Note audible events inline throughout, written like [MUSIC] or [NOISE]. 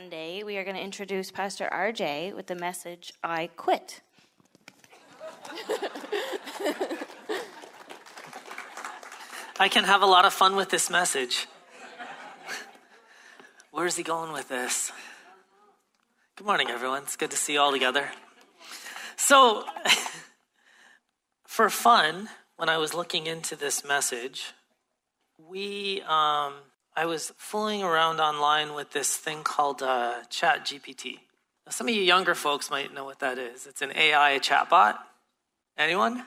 Sunday, we are going to introduce Pastor RJ with the message I Quit. I can have a lot of fun with this message. Where's he going with this? Good morning, everyone. It's good to see you all together. So, [LAUGHS] for fun, when I was looking into this message, we, um, I was fooling around online with this thing called uh, Chat GPT. Now, some of you younger folks might know what that is. It's an AI chatbot. Anyone?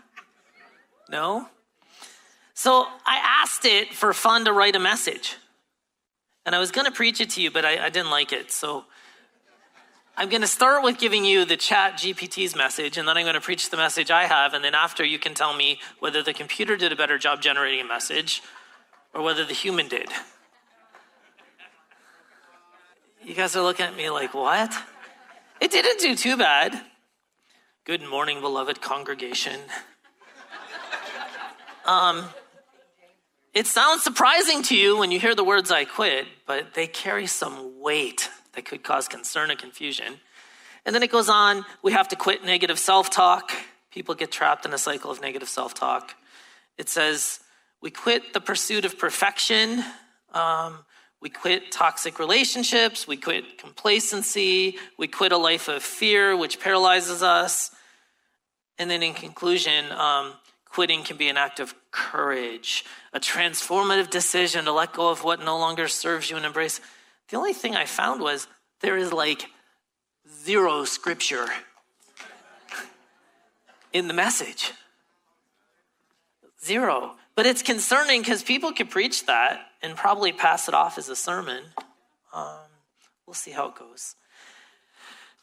No? So I asked it for fun to write a message. And I was going to preach it to you, but I, I didn't like it. So I'm going to start with giving you the chat GPT's message, and then I'm going to preach the message I have. And then after, you can tell me whether the computer did a better job generating a message or whether the human did. You guys are looking at me like, what? It didn't do too bad. Good morning, beloved congregation. Um, it sounds surprising to you when you hear the words I quit, but they carry some weight that could cause concern and confusion. And then it goes on we have to quit negative self talk. People get trapped in a cycle of negative self talk. It says we quit the pursuit of perfection. Um, we quit toxic relationships. We quit complacency. We quit a life of fear, which paralyzes us. And then in conclusion, um, quitting can be an act of courage, a transformative decision to let go of what no longer serves you and embrace. The only thing I found was there is like zero scripture in the message. Zero. But it's concerning because people could preach that and probably pass it off as a sermon. Um, we'll see how it goes.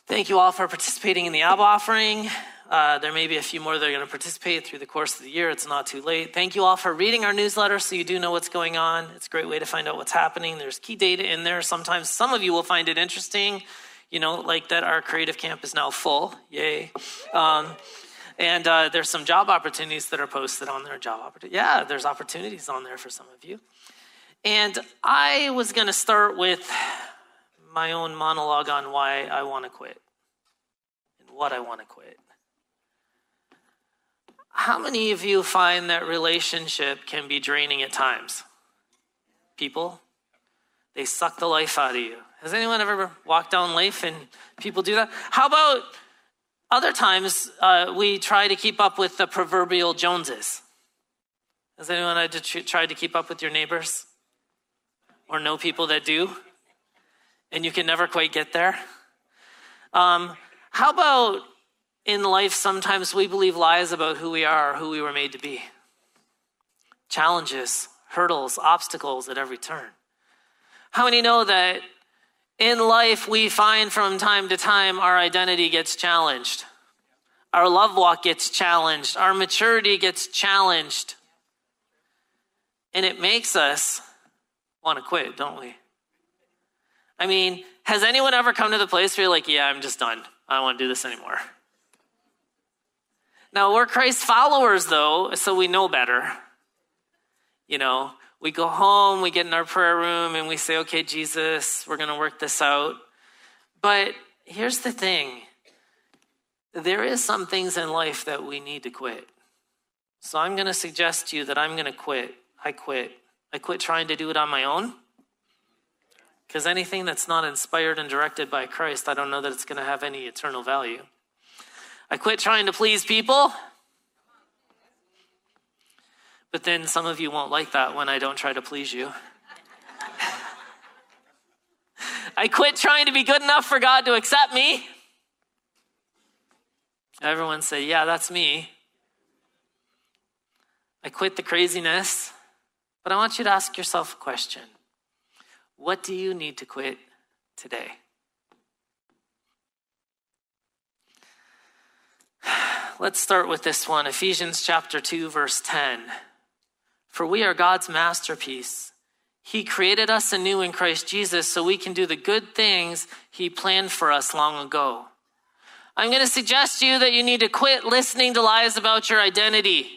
Thank you all for participating in the AB offering. Uh, there may be a few more that are going to participate through the course of the year. It's not too late. Thank you all for reading our newsletter so you do know what's going on. It's a great way to find out what's happening. There's key data in there. Sometimes some of you will find it interesting, you know, like that our creative camp is now full. Yay. Um, and uh, there's some job opportunities that are posted on there. Job opportunities. Yeah, there's opportunities on there for some of you. And I was going to start with my own monologue on why I want to quit and what I want to quit. How many of you find that relationship can be draining at times? People, they suck the life out of you. Has anyone ever walked down life and people do that? How about other times uh, we try to keep up with the proverbial Joneses? Has anyone tried to keep up with your neighbors or know people that do? And you can never quite get there? Um, how about in life, sometimes we believe lies about who we are, or who we were made to be. Challenges, hurdles, obstacles at every turn. How many know that in life we find from time to time our identity gets challenged? Our love walk gets challenged. Our maturity gets challenged. And it makes us want to quit, don't we? I mean, has anyone ever come to the place where you're like, yeah, I'm just done. I don't want to do this anymore? Now, we're Christ followers, though, so we know better. You know, we go home, we get in our prayer room, and we say, okay, Jesus, we're going to work this out. But here's the thing there is some things in life that we need to quit. So I'm going to suggest to you that I'm going to quit. I quit. I quit trying to do it on my own. Because anything that's not inspired and directed by Christ, I don't know that it's going to have any eternal value. I quit trying to please people. But then some of you won't like that when I don't try to please you. [LAUGHS] I quit trying to be good enough for God to accept me. Everyone say, Yeah, that's me. I quit the craziness. But I want you to ask yourself a question What do you need to quit today? [SIGHS] let's start with this one Ephesians chapter 2, verse 10. For we are God's masterpiece. He created us anew in Christ Jesus so we can do the good things He planned for us long ago. I'm going to suggest to you that you need to quit listening to lies about your identity.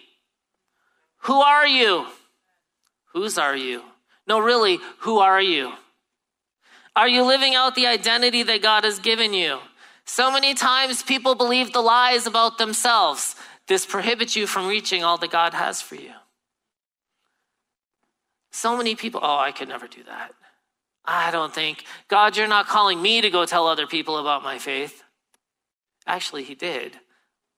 Who are you? Whose are you? No, really, who are you? Are you living out the identity that God has given you? So many times people believe the lies about themselves. This prohibits you from reaching all that God has for you. So many people, oh, I could never do that. I don't think, God, you're not calling me to go tell other people about my faith. Actually, He did.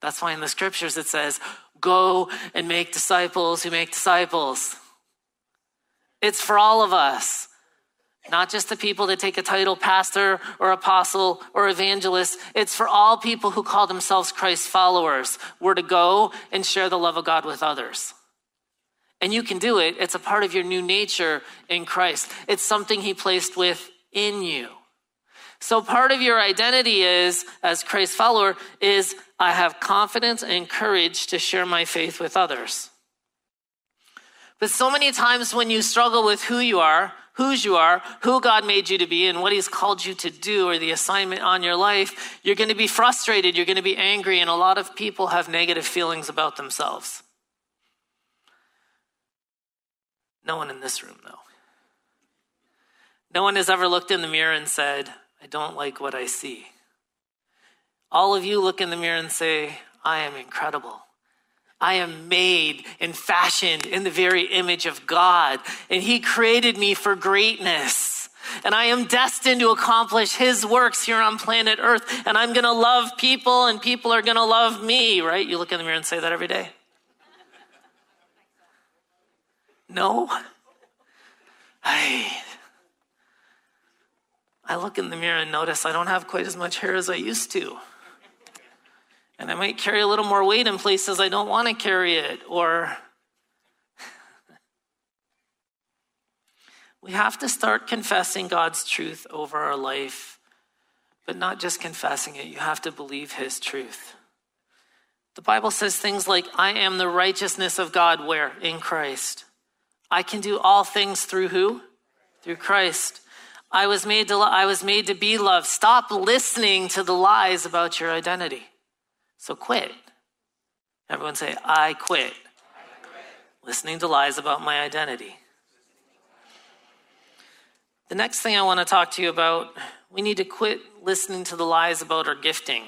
That's why in the scriptures it says, go and make disciples who make disciples. It's for all of us. Not just the people that take a title pastor or apostle or evangelist. It's for all people who call themselves Christ followers. We're to go and share the love of God with others. And you can do it. It's a part of your new nature in Christ. It's something he placed within you. So part of your identity is, as Christ follower, is I have confidence and courage to share my faith with others. But so many times when you struggle with who you are, whose you are, who God made you to be, and what He's called you to do, or the assignment on your life, you're going to be frustrated, you're going to be angry, and a lot of people have negative feelings about themselves. No one in this room, though. No one has ever looked in the mirror and said, I don't like what I see. All of you look in the mirror and say, I am incredible. I am made and fashioned in the very image of God, and He created me for greatness. And I am destined to accomplish His works here on planet Earth, and I'm gonna love people, and people are gonna love me, right? You look in the mirror and say that every day. No? I, I look in the mirror and notice I don't have quite as much hair as I used to. And I might carry a little more weight in places I don't want to carry it, or [LAUGHS] we have to start confessing God's truth over our life, but not just confessing it, you have to believe His truth. The Bible says things like, I am the righteousness of God, where? In Christ. I can do all things through who? Through Christ. I was made to, I was made to be loved. Stop listening to the lies about your identity. So quit. Everyone say, I quit. I quit. Listening to lies about my identity. The next thing I want to talk to you about, we need to quit listening to the lies about our gifting.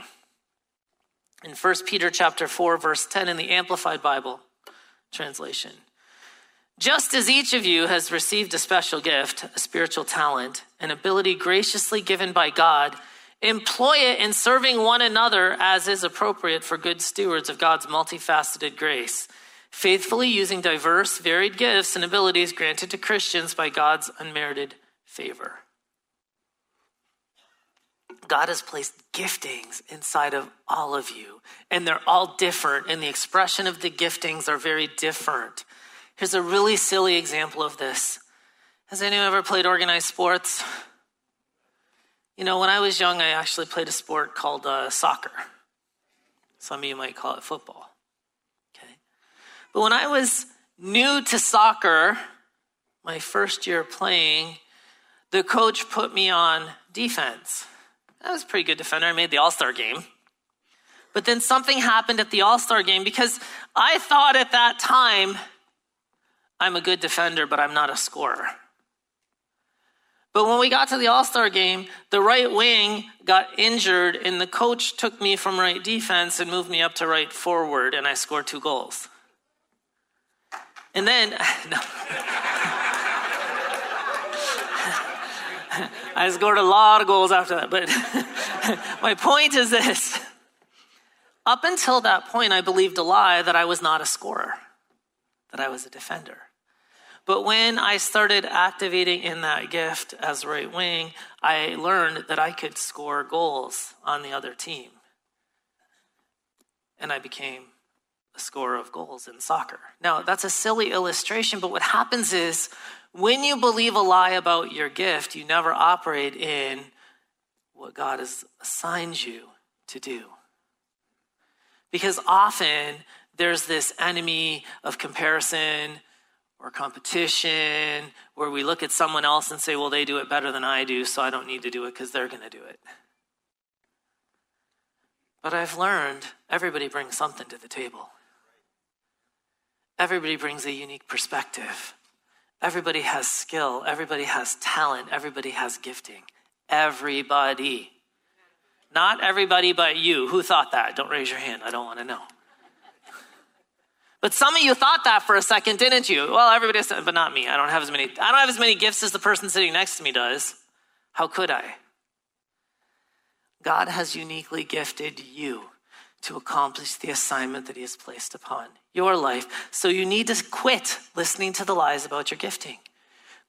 In 1 Peter chapter 4 verse 10 in the Amplified Bible translation. Just as each of you has received a special gift, a spiritual talent, an ability graciously given by God, Employ it in serving one another as is appropriate for good stewards of God's multifaceted grace, faithfully using diverse, varied gifts and abilities granted to Christians by God's unmerited favor. God has placed giftings inside of all of you, and they're all different, and the expression of the giftings are very different. Here's a really silly example of this. Has anyone ever played organized sports? You know, when I was young, I actually played a sport called uh, soccer. Some of you might call it football. Okay. But when I was new to soccer, my first year playing, the coach put me on defense. I was a pretty good defender. I made the All Star game. But then something happened at the All Star game because I thought at that time, I'm a good defender, but I'm not a scorer. But when we got to the All Star game, the right wing got injured, and the coach took me from right defense and moved me up to right forward, and I scored two goals. And then, [LAUGHS] no. [LAUGHS] I scored a lot of goals after that. But [LAUGHS] my point is this up until that point, I believed a lie that I was not a scorer, that I was a defender. But when I started activating in that gift as right wing, I learned that I could score goals on the other team. And I became a scorer of goals in soccer. Now, that's a silly illustration, but what happens is when you believe a lie about your gift, you never operate in what God has assigned you to do. Because often there's this enemy of comparison or competition where we look at someone else and say, well, they do it better than I do, so I don't need to do it because they're going to do it. But I've learned everybody brings something to the table. Everybody brings a unique perspective. Everybody has skill. Everybody has talent. Everybody has gifting. Everybody. Not everybody but you. Who thought that? Don't raise your hand. I don't want to know. But some of you thought that for a second, didn't you? Well, everybody said, but not me. I don't have as many I don't have as many gifts as the person sitting next to me does. How could I? God has uniquely gifted you to accomplish the assignment that He has placed upon your life. So you need to quit listening to the lies about your gifting.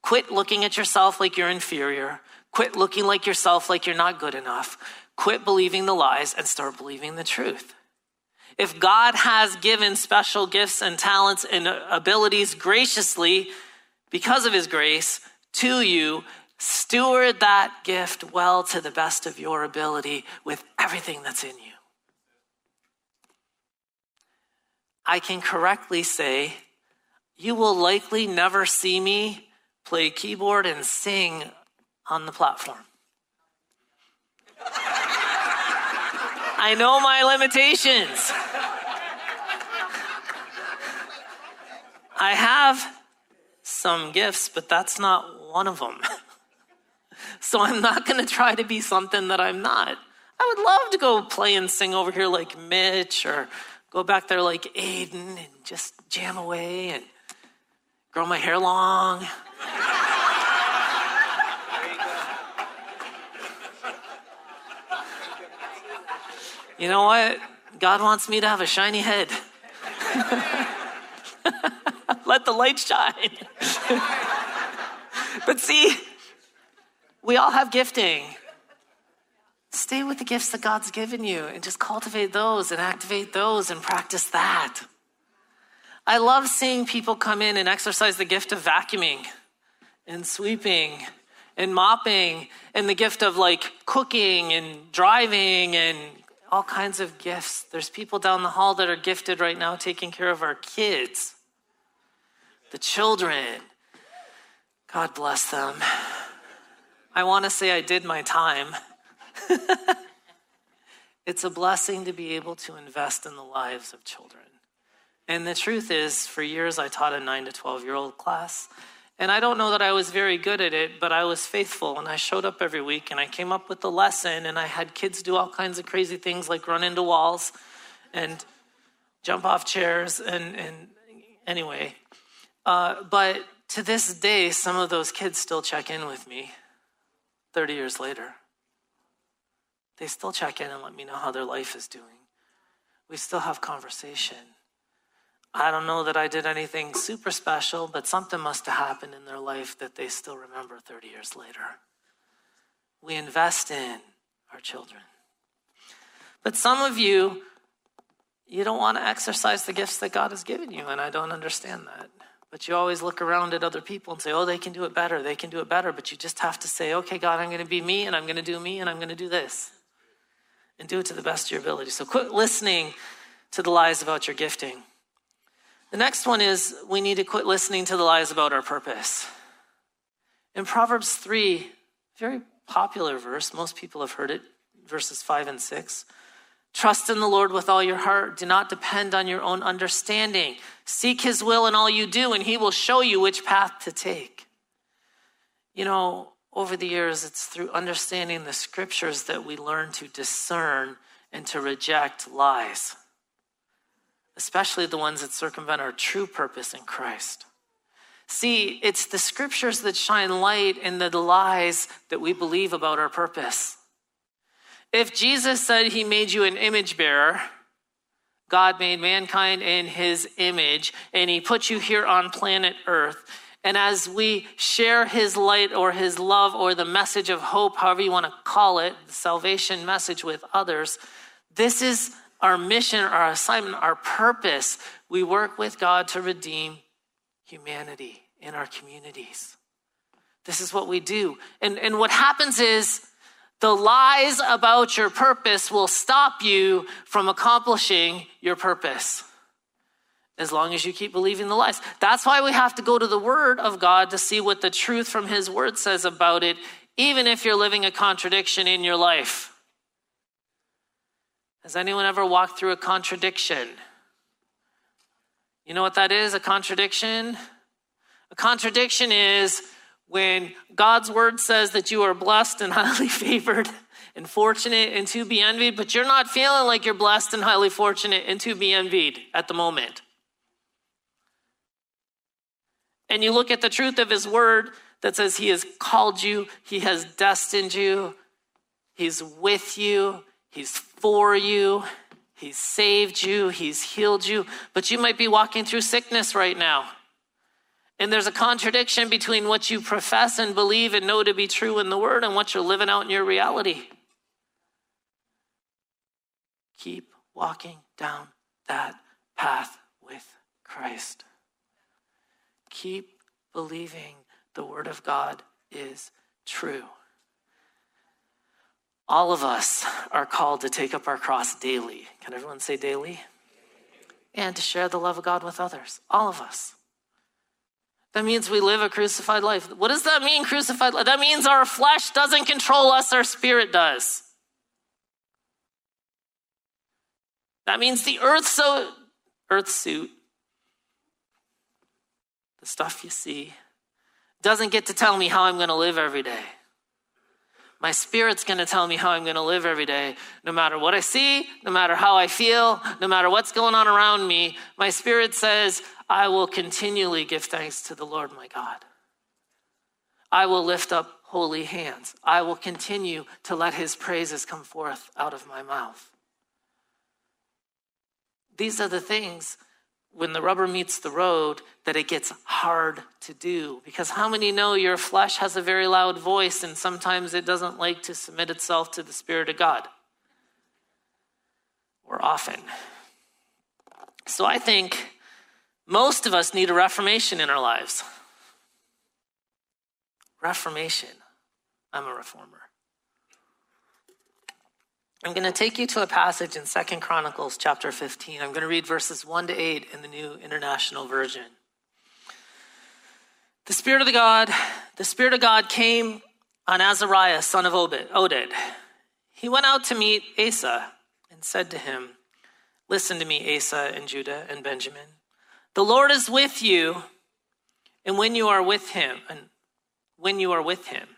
Quit looking at yourself like you're inferior. Quit looking like yourself like you're not good enough. Quit believing the lies and start believing the truth. If God has given special gifts and talents and abilities graciously because of His grace to you, steward that gift well to the best of your ability with everything that's in you. I can correctly say, you will likely never see me play keyboard and sing on the platform. I know my limitations. I have some gifts, but that's not one of them. so I'm not going to try to be something that I'm not. I would love to go play and sing over here like Mitch or go back there like Aiden and just jam away and grow my hair long. You know what? God wants me to have a shiny head. [LAUGHS] Let the light shine. [LAUGHS] but see, we all have gifting. Stay with the gifts that God's given you and just cultivate those and activate those and practice that. I love seeing people come in and exercise the gift of vacuuming and sweeping and mopping and the gift of like cooking and driving and all kinds of gifts. There's people down the hall that are gifted right now taking care of our kids, the children. God bless them. I want to say I did my time. [LAUGHS] it's a blessing to be able to invest in the lives of children. And the truth is, for years I taught a 9 to 12 year old class. And I don't know that I was very good at it, but I was faithful and I showed up every week and I came up with the lesson and I had kids do all kinds of crazy things like run into walls and jump off chairs and, and anyway. Uh, but to this day, some of those kids still check in with me 30 years later. They still check in and let me know how their life is doing. We still have conversation. I don't know that I did anything super special, but something must have happened in their life that they still remember 30 years later. We invest in our children. But some of you, you don't want to exercise the gifts that God has given you, and I don't understand that. But you always look around at other people and say, oh, they can do it better, they can do it better. But you just have to say, okay, God, I'm going to be me, and I'm going to do me, and I'm going to do this and do it to the best of your ability. So quit listening to the lies about your gifting. The next one is we need to quit listening to the lies about our purpose. In Proverbs 3, very popular verse, most people have heard it, verses 5 and 6. Trust in the Lord with all your heart. Do not depend on your own understanding. Seek his will in all you do, and he will show you which path to take. You know, over the years, it's through understanding the scriptures that we learn to discern and to reject lies, especially the ones that circumvent our true purpose in Christ. See, it's the scriptures that shine light in the lies that we believe about our purpose. If Jesus said he made you an image bearer, God made mankind in his image, and he put you here on planet Earth and as we share his light or his love or the message of hope, however you want to call it, the salvation message with others, this is our mission, our assignment, our purpose. We work with God to redeem humanity in our communities. This is what we do. And, and what happens is The lies about your purpose will stop you from accomplishing your purpose as long as you keep believing the lies. That's why we have to go to the Word of God to see what the truth from His Word says about it, even if you're living a contradiction in your life. Has anyone ever walked through a contradiction? You know what that is? A contradiction? A contradiction is when God's word says that you are blessed and [LAUGHS] highly favored and fortunate and to be envied, but you're not feeling like you're blessed and highly fortunate and to be envied at the moment. And you look at the truth of his word that says he has called you, he has destined you, he's with you, he's for you, he's saved you, he's healed you, but you might be walking through sickness right now. And there's a contradiction between what you profess and believe and know to be true in the word and what you're living out in your reality. Keep walking down that path with Christ. Keep believing the word of God is true. All of us are called to take up our cross daily. Can everyone say daily? And to share the love of God with others. All of us. That means we live a crucified life. What does that mean, crucified life? That means our flesh doesn't control us, our spirit does. That means the earth so earth suit, the stuff you see, doesn't get to tell me how I'm going to live every day. My spirit's going to tell me how I'm going to live every day. No matter what I see, no matter how I feel, no matter what's going on around me, my spirit says, I will continually give thanks to the Lord my God. I will lift up holy hands. I will continue to let his praises come forth out of my mouth. These are the things when the rubber meets the road that it gets hard to do. Because how many know your flesh has a very loud voice and sometimes it doesn't like to submit itself to the Spirit of God? Or often. So I think most of us need a reformation in our lives. Reformation. I'm a reformer. I'm going to take you to a passage in Second Chronicles chapter 15. I'm going to read verses 1 to 8 in the New International Version. The Spirit of the God, the Spirit of God came on Azariah, son of Oded. He went out to meet Asa and said to him, Listen to me, Asa and Judah and Benjamin. The Lord is with you, and when you are with him, and when you are with him,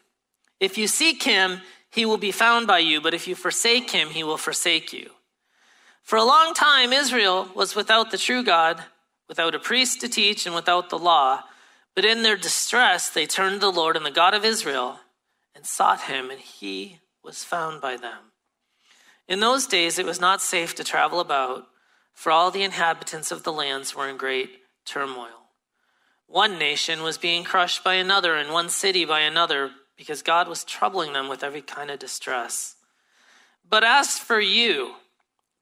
if you seek him, he will be found by you, but if you forsake him, he will forsake you. For a long time, Israel was without the true God, without a priest to teach, and without the law. But in their distress, they turned to the Lord and the God of Israel and sought him, and he was found by them. In those days, it was not safe to travel about for all the inhabitants of the lands were in great turmoil. One nation was being crushed by another, and one city by another, because God was troubling them with every kind of distress. But as for you,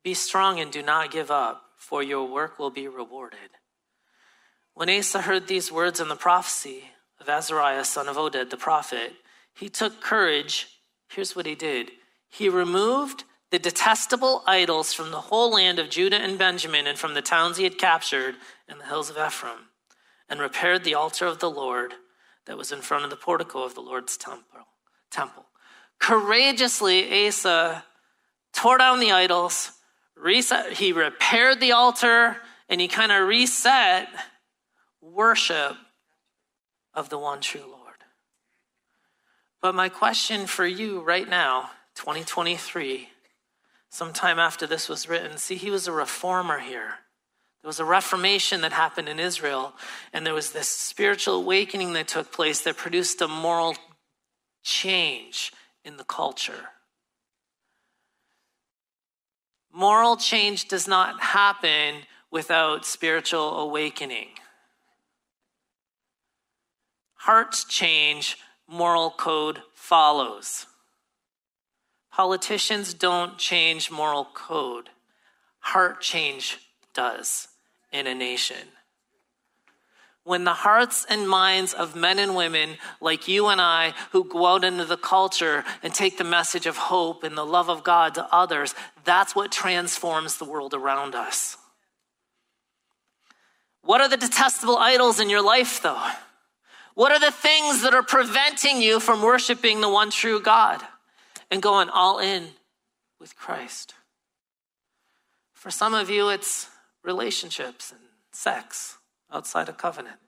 be strong and do not give up, for your work will be rewarded. When Asa heard these words in the prophecy of Azariah, son of Oded, the prophet, he took courage. Here's what he did he removed the detestable idols from the whole land of Judah and Benjamin and from the towns he had captured in the hills of Ephraim, and repaired the altar of the Lord that was in front of the portico of the Lord's temple. temple. Courageously, Asa tore down the idols, reset, he repaired the altar, and he kind of reset worship of the one true Lord. But my question for you right now, 2023, sometime after this was written. See, he was a reformer here. There was a reformation that happened in Israel, and there was this spiritual awakening that took place that produced a moral change in the culture. Moral change does not happen without spiritual awakening. Hearts change, moral code follows. Politicians don't change moral code, heart change does in a nation. when the hearts and minds of men and women like you and I, who go out into the culture and take the message of hope and the love of God to others, that's what transforms the world around us. What are the detestable idols in your life, though? What are the things that are preventing you from worshiping the one true God and going all in with Christ? For some of you, it's relationships and sex outside of covenant.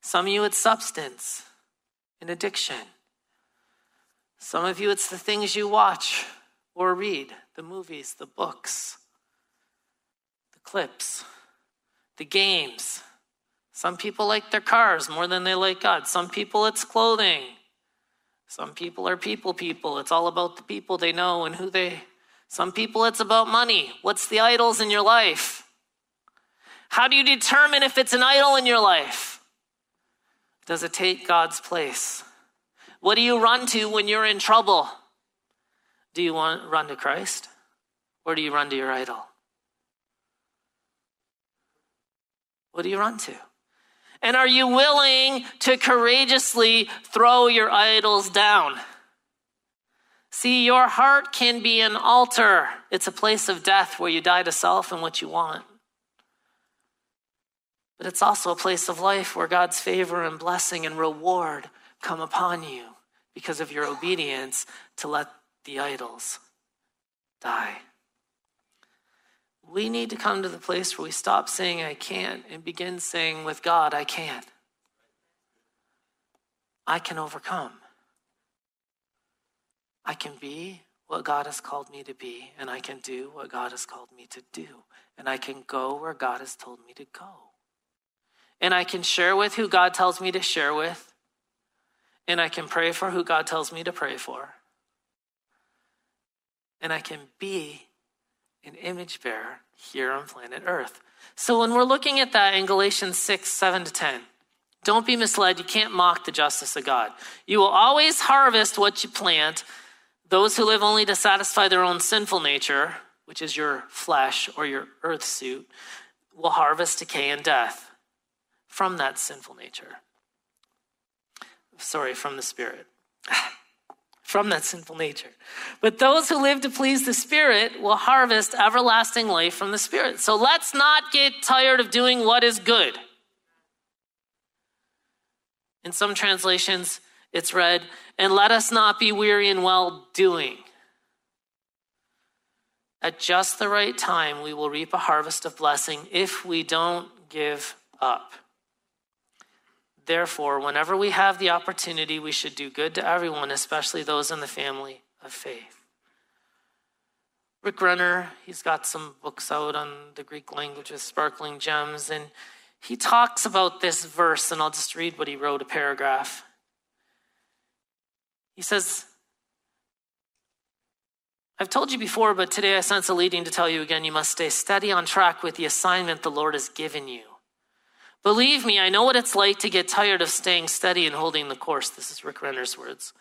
Some of you, it's substance and addiction. Some of you, it's the things you watch or read the movies, the books, the clips, the games. Some people like their cars more than they like God. Some people, it's clothing. Some people are people people. It's all about the people they know and who they. Some people, it's about money. What's the idols in your life? How do you determine if it's an idol in your life? Does it take God's place? What do you run to when you're in trouble? Do you want run to Christ or do you run to your idol? What do you run to? And are you willing to courageously throw your idols down? See, your heart can be an altar. It's a place of death where you die to self and what you want. But it's also a place of life where God's favor and blessing and reward come upon you because of your obedience to let the idols die. We need to come to the place where we stop saying, I can't, and begin saying, with God, I can. I can overcome. I can be what God has called me to be, and I can do what God has called me to do, and I can go where God has told me to go and I can share with who God tells me to share with, and I can pray for who God tells me to pray for, and I can be an image bearer here on planet Earth. So when we're looking at that in Galatians 6 7 to 10, don't be misled. You can't mock the justice of God. You will always harvest what you plant. Those who live only to satisfy their own sinful nature, which is your flesh or your earth suit, will harvest decay and death from that sinful nature. Sorry, from the Spirit. [SIGHS] from that sinful nature. But those who live to please the Spirit will harvest everlasting life from the Spirit. So let's not get tired of doing what is good. In some translations, it's read, and let us not be weary in well doing. At just the right time, we will reap a harvest of blessing if we don't give up. Therefore, whenever we have the opportunity, we should do good to everyone, especially those in the family of faith. Rick Renner, he's got some books out on the Greek languages, Sparkling Gems, and he talks about this verse, and I'll just read what he wrote a paragraph. He says, I've told you before, but today I sense a leading to tell you again you must stay steady on track with the assignment the Lord has given you. Believe me, I know what it's like to get tired of staying steady and holding the course. This is Rick Renner's words.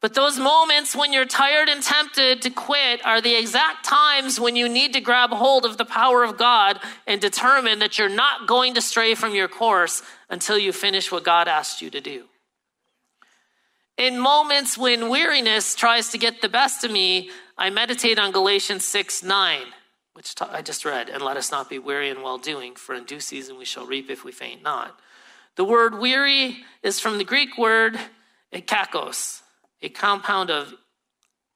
But those moments when you're tired and tempted to quit are the exact times when you need to grab hold of the power of God and determine that you're not going to stray from your course until you finish what God asked you to do. In moments when weariness tries to get the best of me, I meditate on Galatians 6 9 which I just read, and let us not be weary in well doing, for in due season we shall reap if we faint not. The word weary is from the Greek word ekakos, a compound of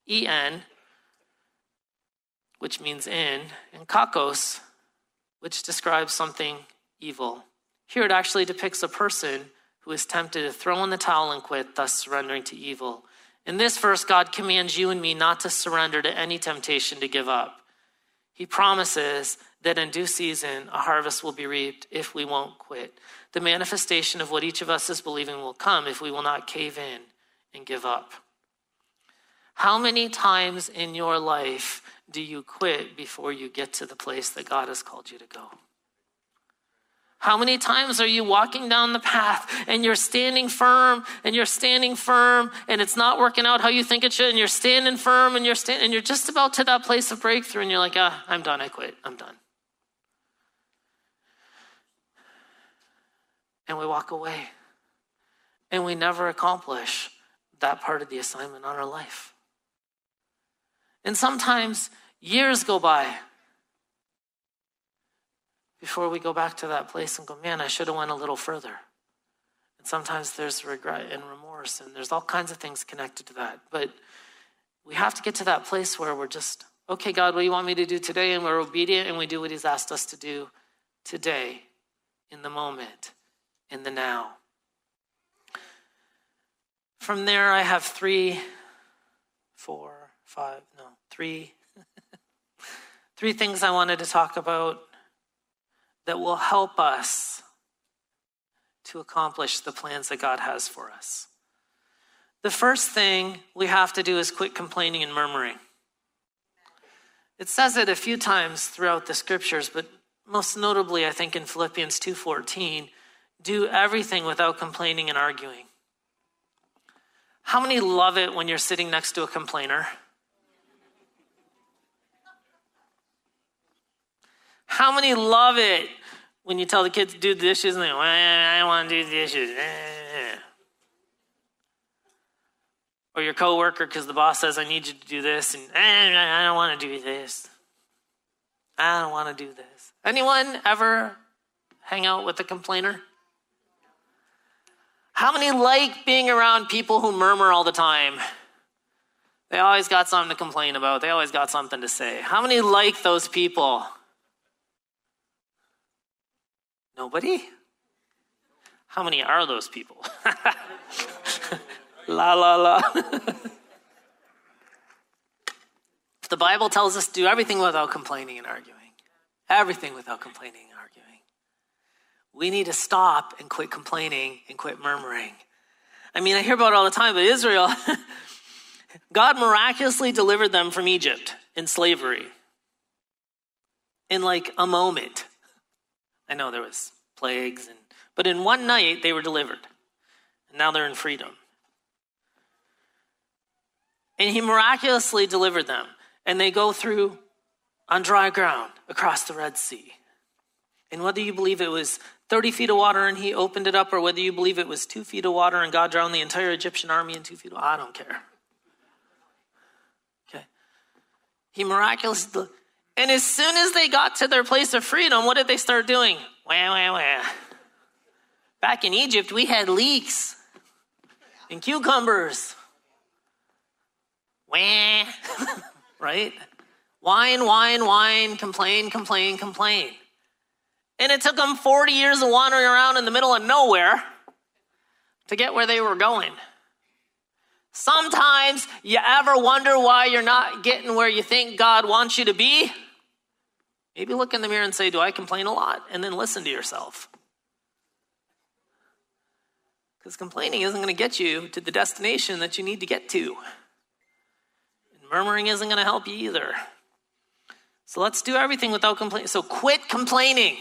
en, which means in, and kakos, which describes something evil. Here it actually depicts a person who is tempted to throw in the towel and quit, thus surrendering to evil. In this verse, God commands you and me not to surrender to any temptation to give up. He promises that in due season, a harvest will be reaped if we won't quit. The manifestation of what each of us is believing will come if we will not cave in and give up. How many times in your life do you quit before you get to the place that God has called you to go? How many times are you walking down the path and you're standing firm and you're standing firm and it's not working out how you think it should and you're standing firm and you're stand- and you're just about to that place of breakthrough and you're like, ah, I'm done, I quit, I'm done. and we walk away. And we never accomplish that part of the assignment on our life. And sometimes years go by before we go back to that place and go, man, I should have went a little further. And sometimes there's regret and remorse, and there's all kinds of things connected to that. But we have to get to that place where we're just, okay, God, what do you want me to do today? And we're obedient and we do what He's asked us to do today, in the moment, in the now. From there, I have three, four, five, no, three, [LAUGHS] three things I wanted to talk about that will help us to accomplish the plans that God has for us. The first thing we have to do is quit complaining and murmuring. It says it a few times throughout the scriptures, but most notably I think in Philippians 2:14, do everything without complaining and arguing. How many love it when you're sitting next to a complainer? How many love it when you tell the kids to do the dishes and they, well, I don't want to do the dishes. Or your coworker because the boss says, I need you to do this, and eh, I don't want to do this. I don't want to do this. Anyone ever hang out with a complainer? How many like being around people who murmur all the time? They always got something to complain about. They always got something to say. How many like those people? Nobody? How many are those people? [LAUGHS] la la la. the Bible tells us to do everything without complaining and arguing. Everything without complaining and arguing. We need to stop and quit complaining and quit murmuring. I mean, I hear about it all the time, but Israel, [LAUGHS] God miraculously delivered them from Egypt in slavery in like a moment. I know there was plagues and but in one night they were delivered. And now they're in freedom. And he miraculously delivered them. And they go through on dry ground across the Red Sea. And whether you believe it was 30 feet of water and he opened it up, or whether you believe it was two feet of water and God drowned the entire Egyptian army in two feet of I don't care. Okay. He miraculously, and as soon as they got to their place of freedom, what did they start doing? Wah, wah, wah. Back in Egypt, we had leeks and cucumbers. Wah. [LAUGHS] right? Wine, wine, wine, complain, complain, complain. And it took them 40 years of wandering around in the middle of nowhere to get where they were going. Sometimes you ever wonder why you're not getting where you think God wants you to be? Maybe look in the mirror and say, Do I complain a lot? And then listen to yourself. Because complaining isn't going to get you to the destination that you need to get to. And murmuring isn't going to help you either. So let's do everything without complaining. So quit complaining.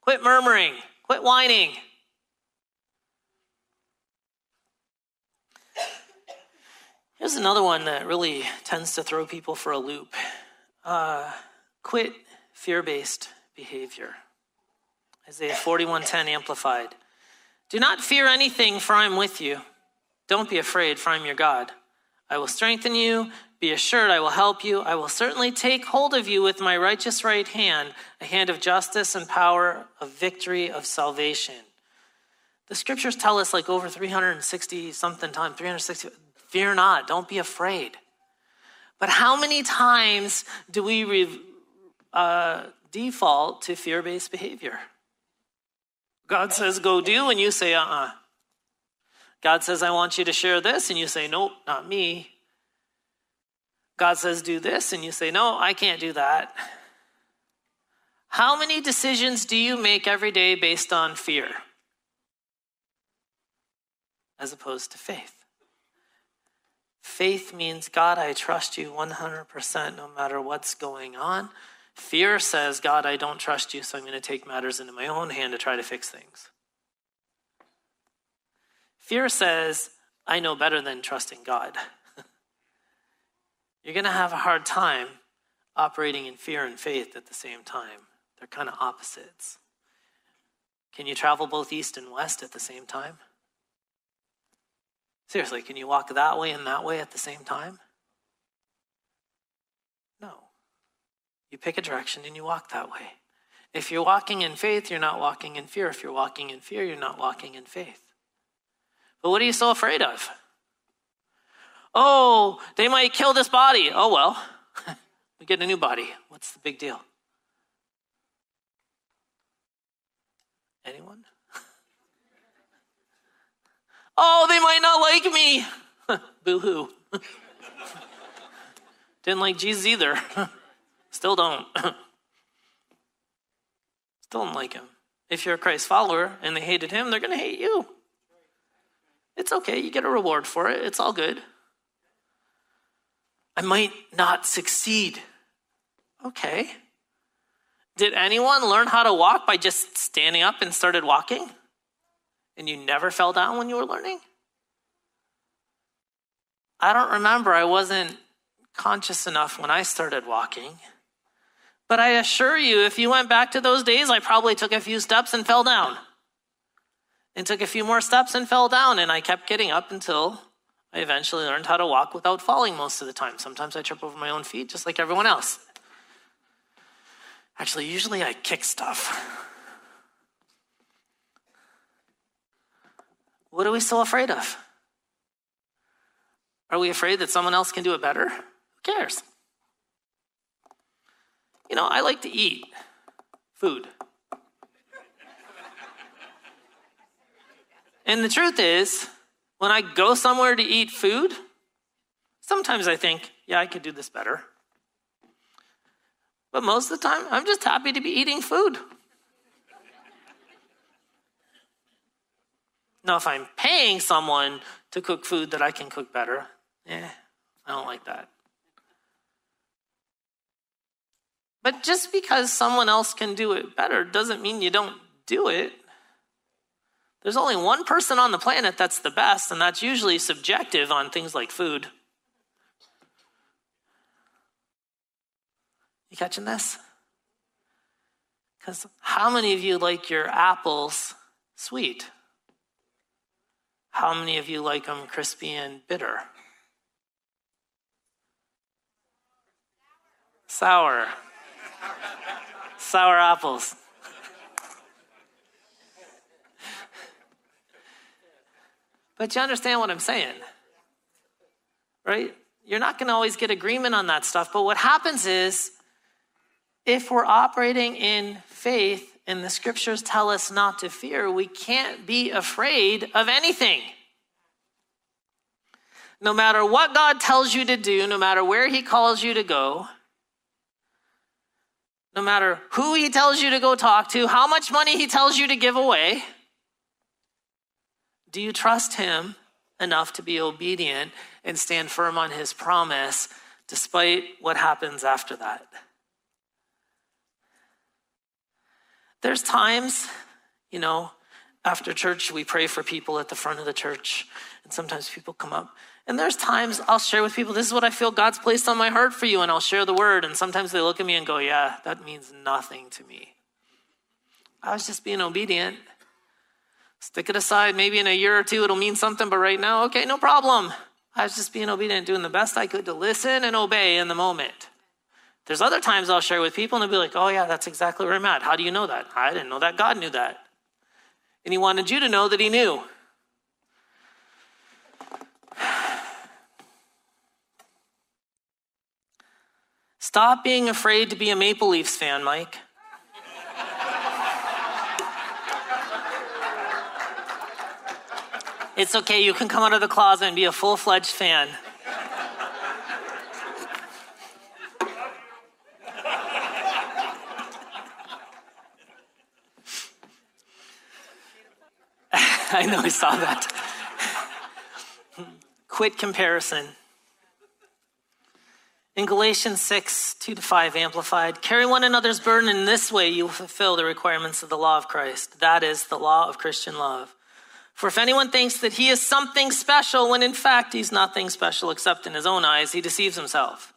Quit murmuring. Quit whining. Here's another one that really tends to throw people for a loop. Uh, quit fear-based behavior. Isaiah 41:10 amplified. Do not fear anything, for I am with you. Don't be afraid, for I am your God. I will strengthen you. Be assured, I will help you. I will certainly take hold of you with my righteous right hand, a hand of justice and power, of victory, of salvation. The scriptures tell us like over 360 something times, 360, fear not, don't be afraid. But how many times do we re, uh, default to fear based behavior? God says, go do, and you say, uh uh-uh. uh God says, I want you to share this, and you say, nope, not me. God says, do this, and you say, no, I can't do that. How many decisions do you make every day based on fear as opposed to faith? Faith means, God, I trust you 100% no matter what's going on. Fear says, God, I don't trust you, so I'm going to take matters into my own hand to try to fix things. Fear says, I know better than trusting God. [LAUGHS] you're going to have a hard time operating in fear and faith at the same time. They're kind of opposites. Can you travel both east and west at the same time? Seriously, can you walk that way and that way at the same time? No. You pick a direction and you walk that way. If you're walking in faith, you're not walking in fear. If you're walking in fear, you're not walking in faith. But what are you so afraid of? Oh, they might kill this body. Oh, well, [LAUGHS] we get a new body. What's the big deal? Anyone? Oh, they might not like me. [LAUGHS] Boo hoo. [LAUGHS] Didn't like Jesus either. [LAUGHS] Still don't. Still don't like him. If you're a Christ follower and they hated him, they're going to hate you. It's okay. You get a reward for it. It's all good. I might not succeed. Okay. Did anyone learn how to walk by just standing up and started walking? And you never fell down when you were learning? I don't remember. I wasn't conscious enough when I started walking. But I assure you, if you went back to those days, I probably took a few steps and fell down. And took a few more steps and fell down. And I kept getting up until I eventually learned how to walk without falling most of the time. Sometimes I trip over my own feet, just like everyone else. Actually, usually I kick stuff. What are we so afraid of? Are we afraid that someone else can do it better? Who cares? You know, I like to eat food. and the truth is, when I go somewhere to eat food, sometimes I think, yeah, I could do this better. But most of the time, I'm just happy to be eating food. Now, if I'm paying someone to cook food that I can cook better, eh, I don't like that. But just because someone else can do it better doesn't mean you don't do it. There's only one person on the planet that's the best, and that's usually subjective on things like food. You catching this? Because how many of you like your apples sweet? How many of you like them crispy and bitter? Sour. Sour apples. But you understand what I'm saying, right? You're not going to always get agreement on that stuff. But what happens is, if we're operating in faith and the scriptures tell us not to fear, we can't be afraid of anything. No matter what God tells you to do, no matter where He calls you to go, no matter who He tells you to go talk to, how much money He tells you to give away, do you trust Him enough to be obedient and stand firm on His promise despite what happens after that? There's times, you know, after church, we pray for people at the front of the church, and sometimes people come up. And there's times I'll share with people, this is what I feel God's placed on my heart for you, and I'll share the word. And sometimes they look at me and go, yeah, that means nothing to me. I was just being obedient. Stick it aside. Maybe in a year or two it'll mean something, but right now, okay, no problem. I was just being obedient, doing the best I could to listen and obey in the moment. There's other times I'll share with people and they'll be like, oh, yeah, that's exactly where I'm at. How do you know that? I didn't know that. God knew that. And He wanted you to know that He knew. Stop being afraid to be a Maple Leafs fan, Mike. it's okay, you can come out of the closet and be a full fledged fan. I know I saw that. Quit comparison. In Galatians 6, 2 to 5, amplified, carry one another's burden in this way you will fulfill the requirements of the law of Christ. That is the law of Christian love. For if anyone thinks that he is something special when in fact he's nothing special except in his own eyes, he deceives himself.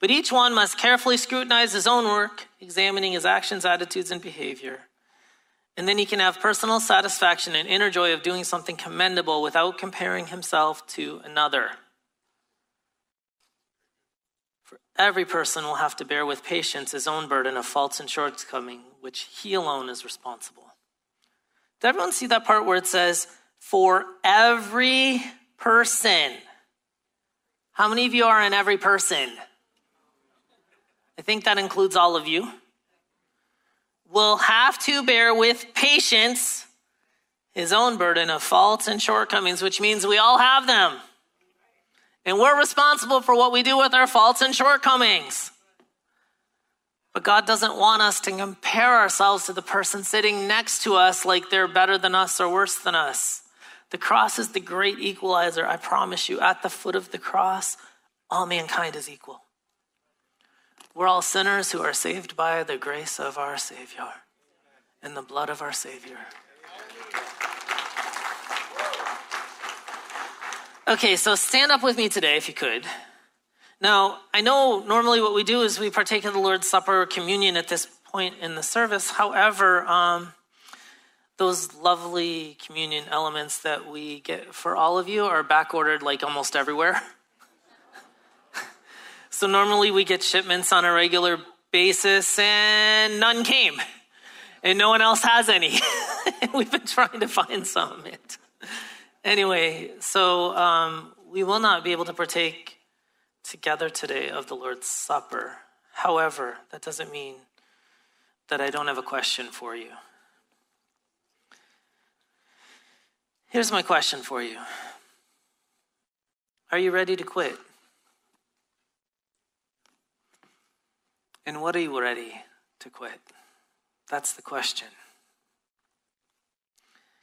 But each one must carefully scrutinize his own work, examining his actions, attitudes, and behavior. And then he can have personal satisfaction and inner joy of doing something commendable without comparing himself to another. For every person will have to bear with patience his own burden of faults and shortcoming, which he alone is responsible. Did everyone see that part where it says, for every person? How many of you are in every person? I think that includes all of you will have to bear with patience his own burden of faults and shortcomings, which means we all have them. And we're responsible for what we do with our faults and shortcomings. But God doesn't want us to compare ourselves to the person sitting next to us like they're better than us or worse than us. The cross is the great equalizer. I promise you, at the foot of the cross, all mankind is equal. We're all sinners who are saved by the grace of our Savior and the blood of our Savior. Okay, so stand up with me today if you could. Now, I know normally what we do is we partake of the Lord's Supper or communion at this point in the service. However, um, those lovely communion elements that we get for all of you are back ordered like almost everywhere. [LAUGHS] So normally we get shipments on a regular basis, and none came. And no one else has any. [LAUGHS] We've been trying to find some. Anyway, so um, we will not be able to partake together today of the Lord's Supper. However, that doesn't mean that I don't have a question for you. Here's my question for you Are you ready to quit? And what are you ready to quit? That's the question.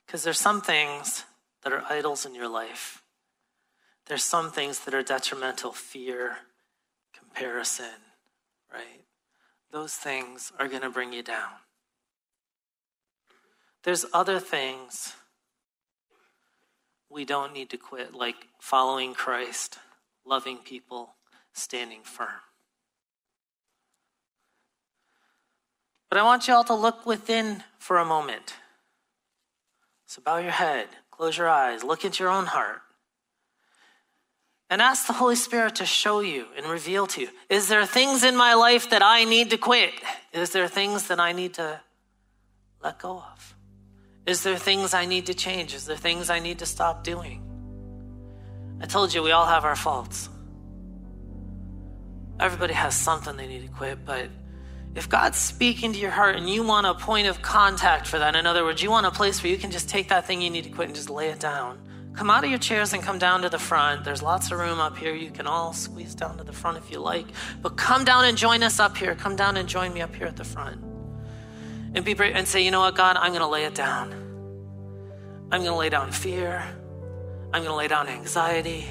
Because there's some things that are idols in your life. There's some things that are detrimental fear, comparison, right? Those things are going to bring you down. There's other things we don't need to quit, like following Christ, loving people, standing firm. But I want you all to look within for a moment. So bow your head, close your eyes, look into your own heart, and ask the Holy Spirit to show you and reveal to you is there things in my life that I need to quit? Is there things that I need to let go of? Is there things I need to change? Is there things I need to stop doing? I told you we all have our faults. Everybody has something they need to quit, but if God's speaking to your heart and you want a point of contact for that, in other words, you want a place where you can just take that thing you need to quit and just lay it down, come out of your chairs and come down to the front. There's lots of room up here. You can all squeeze down to the front if you like. But come down and join us up here. Come down and join me up here at the front. And be brave and say, you know what, God, I'm going to lay it down. I'm going to lay down fear. I'm going to lay down anxiety.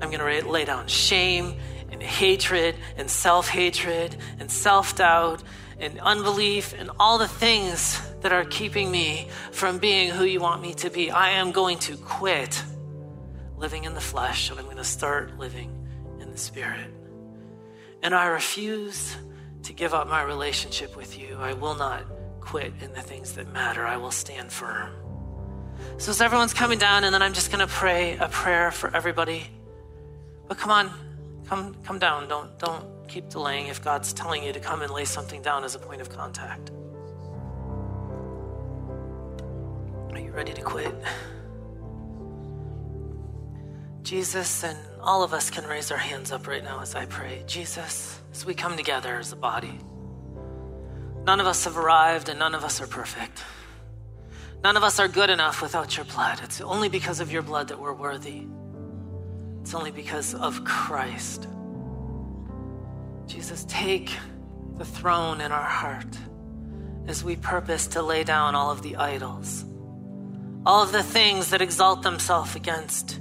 I'm going to lay down shame hatred and self hatred and self doubt and unbelief and all the things that are keeping me from being who you want me to be. I am going to quit living in the flesh and I'm going to start living in the spirit. And I refuse to give up my relationship with you. I will not quit in the things that matter. I will stand firm. So, as everyone's coming down, and then I'm just going to pray a prayer for everybody. But come on, Come, come down. Don't, don't keep delaying if God's telling you to come and lay something down as a point of contact. Are you ready to quit? Jesus and all of us can raise our hands up right now as I pray. Jesus, as we come together as a body, none of us have arrived and none of us are perfect. None of us are good enough without your blood. It's only because of your blood that we're worthy. It's only because of Christ. Jesus, take the throne in our heart as we purpose to lay down all of the idols, all of the things that exalt themselves against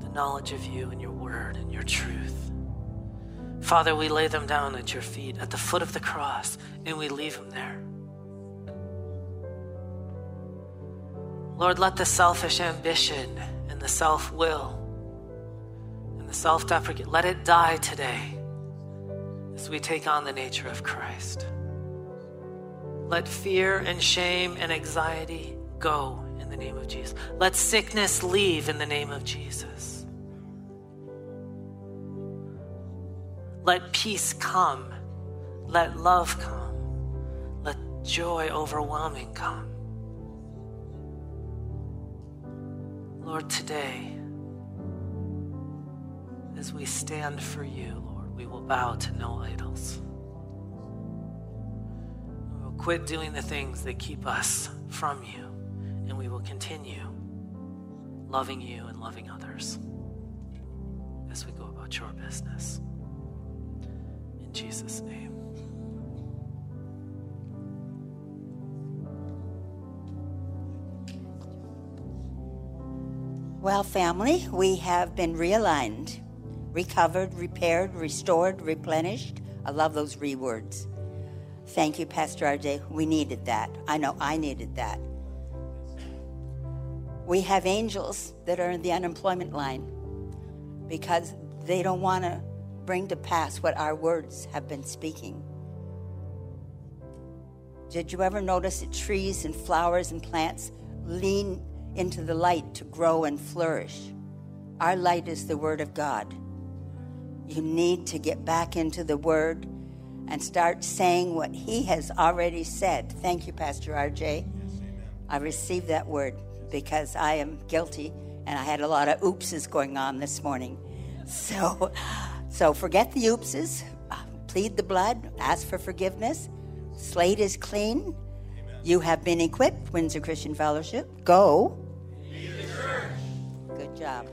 the knowledge of you and your word and your truth. Father, we lay them down at your feet at the foot of the cross and we leave them there. Lord, let the selfish ambition and the self will self deprecate. Let it die today as we take on the nature of Christ. Let fear and shame and anxiety go in the name of Jesus. Let sickness leave in the name of Jesus. Let peace come. Let love come. Let joy overwhelming come. Lord, today, as we stand for you, Lord, we will bow to no idols. We will quit doing the things that keep us from you, and we will continue loving you and loving others as we go about your business. In Jesus' name. Well, family, we have been realigned, recovered, repaired, restored, replenished. I love those re words. Thank you, Pastor RJ. We needed that. I know I needed that. We have angels that are in the unemployment line because they don't want to bring to pass what our words have been speaking. Did you ever notice that trees and flowers and plants lean into the light to grow and flourish? Our light is the Word of God. You need to get back into the Word and start saying what He has already said. Thank you, Pastor RJ. I received that word because I am guilty and I had a lot of oopses going on this morning. So, so forget the oopses, plead the blood, ask for forgiveness. Slate is clean. You have been equipped, Windsor Christian Fellowship. Go. Good job.